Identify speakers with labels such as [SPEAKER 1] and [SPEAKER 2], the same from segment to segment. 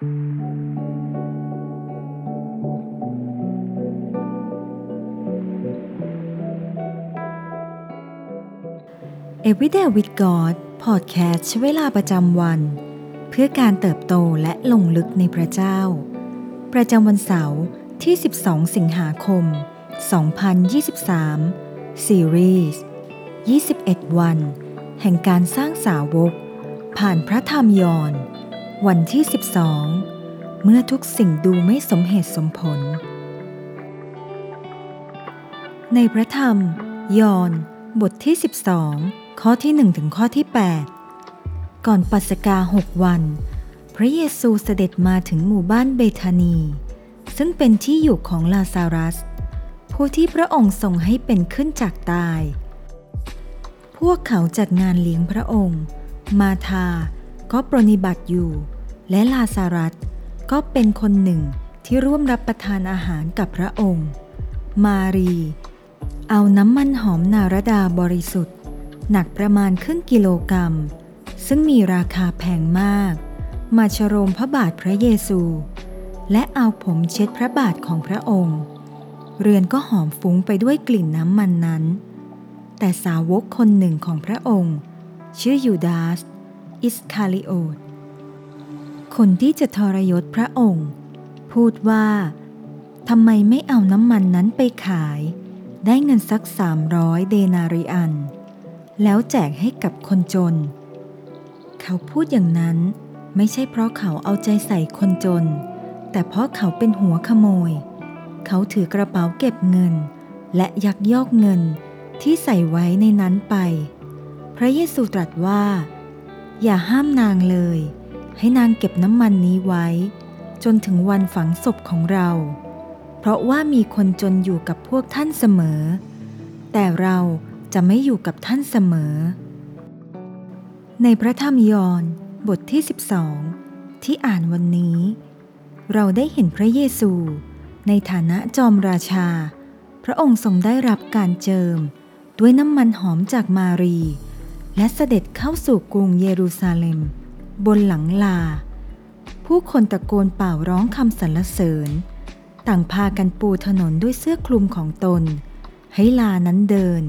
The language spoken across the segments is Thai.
[SPEAKER 1] Everyday with God พอดแคสต์ใช้เวลาประจำวัน เพื่อการเติบโตและลงลึกในพระเจ้า ประจำวันเสาร์ที่ 12 สิงหาคม 2023 ซีรีส์21 วัน แห่งการสร้างสาวก ผ่านพระธรรมยอน วันที่ 12 เมื่อทุกสิ่งดูไม่สมเหตุสมผล ในพระธรรม ยอนบทที่ 12 ข้อที่1ถึงข้อที่ 8 ก่อนปัสกาหกวัน พระเยซูเสด็จมาถึงหมู่บ้านเบธานี ซึ่งเป็นที่อยู่ของลาซารัส ผู้ที่พระองค์ทรงให้เป็นขึ้นจากตาย พวกเขาจัดงานเลี้ยงพระองค์ มาธา ก็ปรนิบัติอยู่ และลาซารัสก็เป็นคนหนึ่งที่ร่วมรับประทานอาหารกับพระองค์ มารี เอาน้ำมันหอมนารดาบริสุทธิ์ หนักประมาณครึ่งกิโลกรัม ซึ่งมีราคาแพงมาก มาชโรมพระบาทพระเยซู และเอาผมเช็ดพระบาทของพระองค์ เรือนก็หอมฟุ้งไปด้วยกลิ่นน้ำมันนั้น แต่สาวกคนหนึ่งของพระองค์ ชื่อยูดาส อิสคาริโอตคนที่จะทรยศพระองค์ พูดว่าทำไมไม่เอาน้ำมันนั้นไปขาย ได้เงินสักสามร้อยเดนาริอัน แล้วแจกให้กับคนจน เขาพูดอย่างนั้นไม่ใช่เพราะเขาเอาใจใส่คนจน แต่เพราะเขาเป็นหัวขโมย เขาถือกระเป๋าเก็บเงิน และยักยอกเงินที่ใส่ไว้ในนั้นไป พระเยซูตรัสว่า อย่าห้ามนางเลย ให้นางเก็บน้ำมันนี้ไว้ จนถึงวันฝังศพของเรา เพราะว่ามีคนจนอยู่กับพวกท่านเสมอ แต่เราจะไม่อยู่กับท่านเสมอ ในพระธรรมยอห์นบทที่ 12 ที่อ่านวันนี้ เราได้เห็นพระเยซู ในฐานะจอมราชา พระองค์ทรงได้รับการเจิม ด้วยน้ำมันหอมจากมารี และเสด็จเข้าสู่กรุงเยรูซาเล็ม บนหลังลา ผู้คนตะโกนเป่าร้องคำสรรเสริญ ต่างพากันปูถนนด้วยเสื้อคลุมของตน ให้ลานั้นเดิน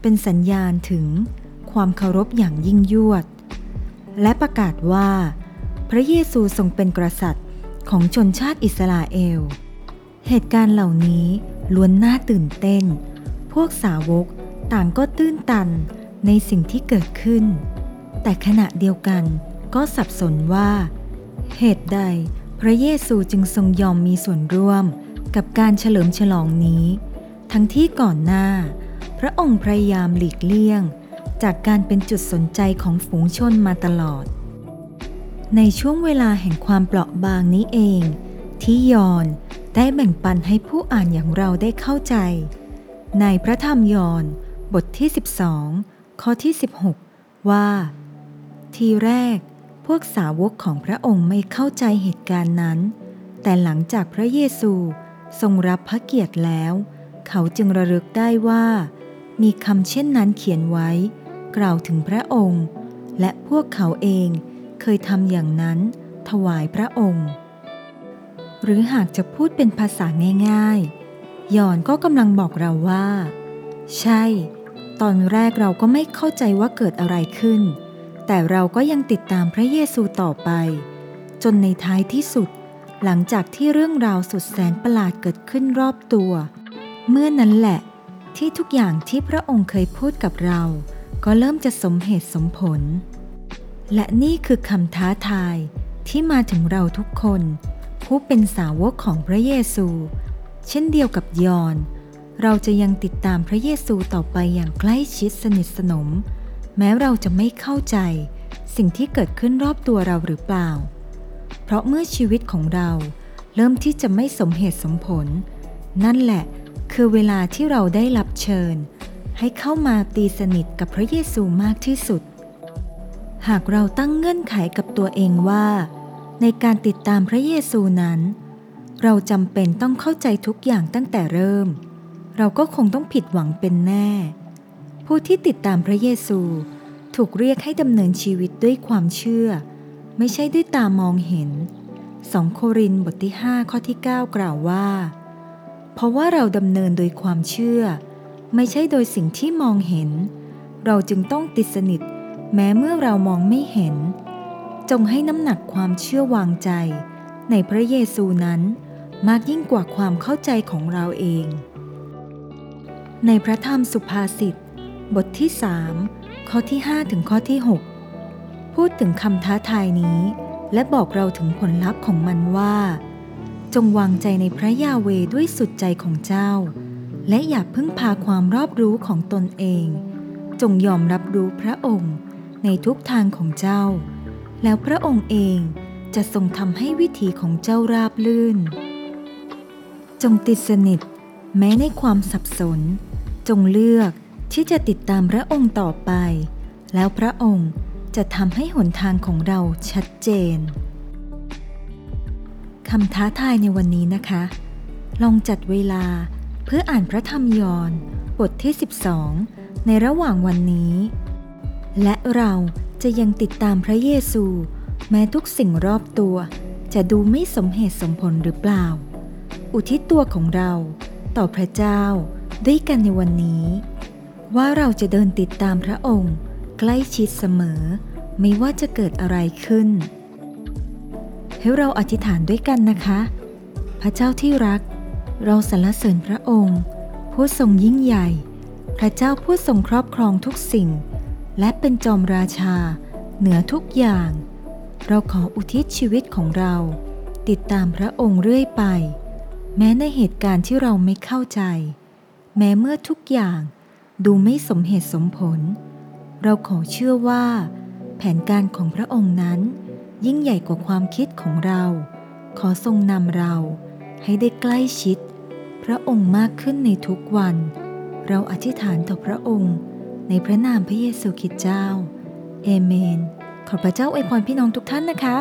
[SPEAKER 1] เป็นสัญญาณถึงความเคารพอย่างยิ่งยวด และประกาศว่า พระเยซูทรงเป็นกษัตริย์ของชนชาติอิสราเอล เหตุการณ์เหล่านี้ล้วนน่าตื่นเต้น พวกสาวกต่างก็ตื้นตัน ในสิ่งที่เกิดขึ้น แต่ขณะเดียวกันก็สับสนว่า เหตุใดพระเยซูจึงทรงยอมมีส่วนร่วมกับการเฉลิมฉลองนี้ ทั้งที่ก่อนหน้า พระองค์พยายามหลีกเลี่ยง จากการเป็นจุดสนใจของฝูงชนมาตลอด ในช่วงเวลาแห่งความเปราะบางนี้เอง ที่ยอนได้แบ่งปันให้ผู้อ่านอย่างเราได้เข้าใจ ในพระธรรมยอนบทที่ 12 ข้อที่ 16 ว่า ทีแรกพวกสาวกของพระองค์ไม่เข้าใจเหตุการณ์นั้น แต่หลังจากพระเยซูทรงรับพระเกียรติแล้ว เขาจึงระลึกได้ว่า มีคำเช่นนั้นเขียนไว้ กล่าวถึงพระองค์ และพวกเขาเองเคยทำอย่างนั้น ถวายพระองค์ หรือหากจะพูดเป็นภาษาง่ายๆยอนก็กำลังบอกเราว่า ใช่ ตอนแรกเราก็ไม่เข้าใจว่าเกิดอะไรขึ้น แต่เราก็ยังติดตามพระเยซูต่อไป จนในท้ายที่สุด หลังจากที่เรื่องราวสุดแสนประหลาดเกิดขึ้นรอบตัว เมื่อนั้นแหละ ที่ทุกอย่างที่พระองค์เคยพูดกับเรา ก็เริ่มจะสมเหตุสมผล และนี่คือคำท้าทายที่มาถึงเราทุกคน ผู้เป็นสาวกของพระเยซู เช่นเดียวกับยอน เราจะยังติดตามพระเยซูต่อไปอย่างใกล้ชิดสนิทสนม แม้เราจะไม่เข้าใจ สิ่งที่เกิดขึ้นรอบตัวเราหรือเปล่า เพราะเมื่อชีวิตของเราเริ่มที่จะไม่สมเหตุสมผล นั่นแหละคือเวลาที่เราได้รับเชิญ ให้เข้ามาตีสนิทกับพระเยซูมากที่สุด หากเราตั้งเงื่อนไขกับตัวเองว่า ในการติดตามพระเยซูนั้น เราจำเป็นต้องเข้าใจทุกอย่างตั้งแต่เริ่ม เราก็คงต้องผิดหวังเป็นแน่ ผู้ที่ติดตามพระเยซูถูกเรียกให้ดำเนินชีวิตด้วยความเชื่อ ไม่ใช่ด้วยตามองเห็น 2 โครินธ์บทที่ 5 ข้อที่ 9 กล่าวว่า เพราะว่าเราดำเนินโดยความเชื่อ ไม่ใช่โดยสิ่งที่มองเห็น เราจึงต้องติดสนิท แม้เมื่อเรามองไม่เห็น จงให้น้ำหนักความเชื่อวางใจ ในพระเยซูนั้นมากยิ่งกว่าความเข้าใจของเราเอง ในพระธรรมสุภาษิตบทที่3ข้อที่5ถึงข้อที่ 6 พูดถึงคำท้าทายนี้ และบอกเราถึงผลลัพธ์ของมันว่า จงวางใจในพระยาเวด้วยสุดใจของเจ้า และอย่าพึ่งพาความรอบรู้ของตนเอง จงยอมรับรู้พระองค์ในทุกทางของเจ้า แล้วพระองค์เองจะทรงทำให้วิถีของเจ้าราบลื่น จงติดสนิท แม้ในความสับสน จงเลือกที่จะติดตามพระองค์ต่อไป แล้วพระองค์จะทำให้หนทางของเราชัดเจนคำท้าทายในวันนี้นะคะ ลองจัดเวลาเพื่ออ่านพระธรรมยอห์นบทที่ 12 ในระหว่างวันนี้ และเราจะยังติดตามพระเยซู แม้ทุกสิ่งรอบตัว จะดูไม่สมเหตุสมผลหรือเปล่า อุทิศตัวของเรา ต่อพระเจ้า ด้วยกันในวันนี้ ว่าเราจะเดินติดตามพระองค์ใกล้ชิดเสมอ ไม่ว่าจะเกิดอะไรขึ้น ให้เราอธิษฐานด้วยกันนะคะ พระเจ้าที่รัก เราสรรเสริญพระองค์ ผู้ทรงยิ่งใหญ่ พระเจ้าผู้ทรงครอบครองทุกสิ่ง และเป็นจอมราชา เหนือทุกอย่าง เราขออุทิศชีวิตของเรา ติดตามพระองค์เรื่อยไป แม้ในเหตุการณ์ที่เราไม่เข้าใจ แม้เมื่อทุกอย่างดูไม่สมเหตุสมผล เราขอเชื่อว่า แผนการของพระองค์นั้น ยิ่งใหญ่กว่าความคิดของเรา ขอทรงนำเราให้ได้ใกล้ชิด พระองค์มากขึ้นในทุกวัน เราอธิษฐานต่อพระองค์ในพระนามพระเยซูคริสต์เจ้า เอเมน ขอพระเจ้าอวยพรพี่น้องทุกท่านนะคะ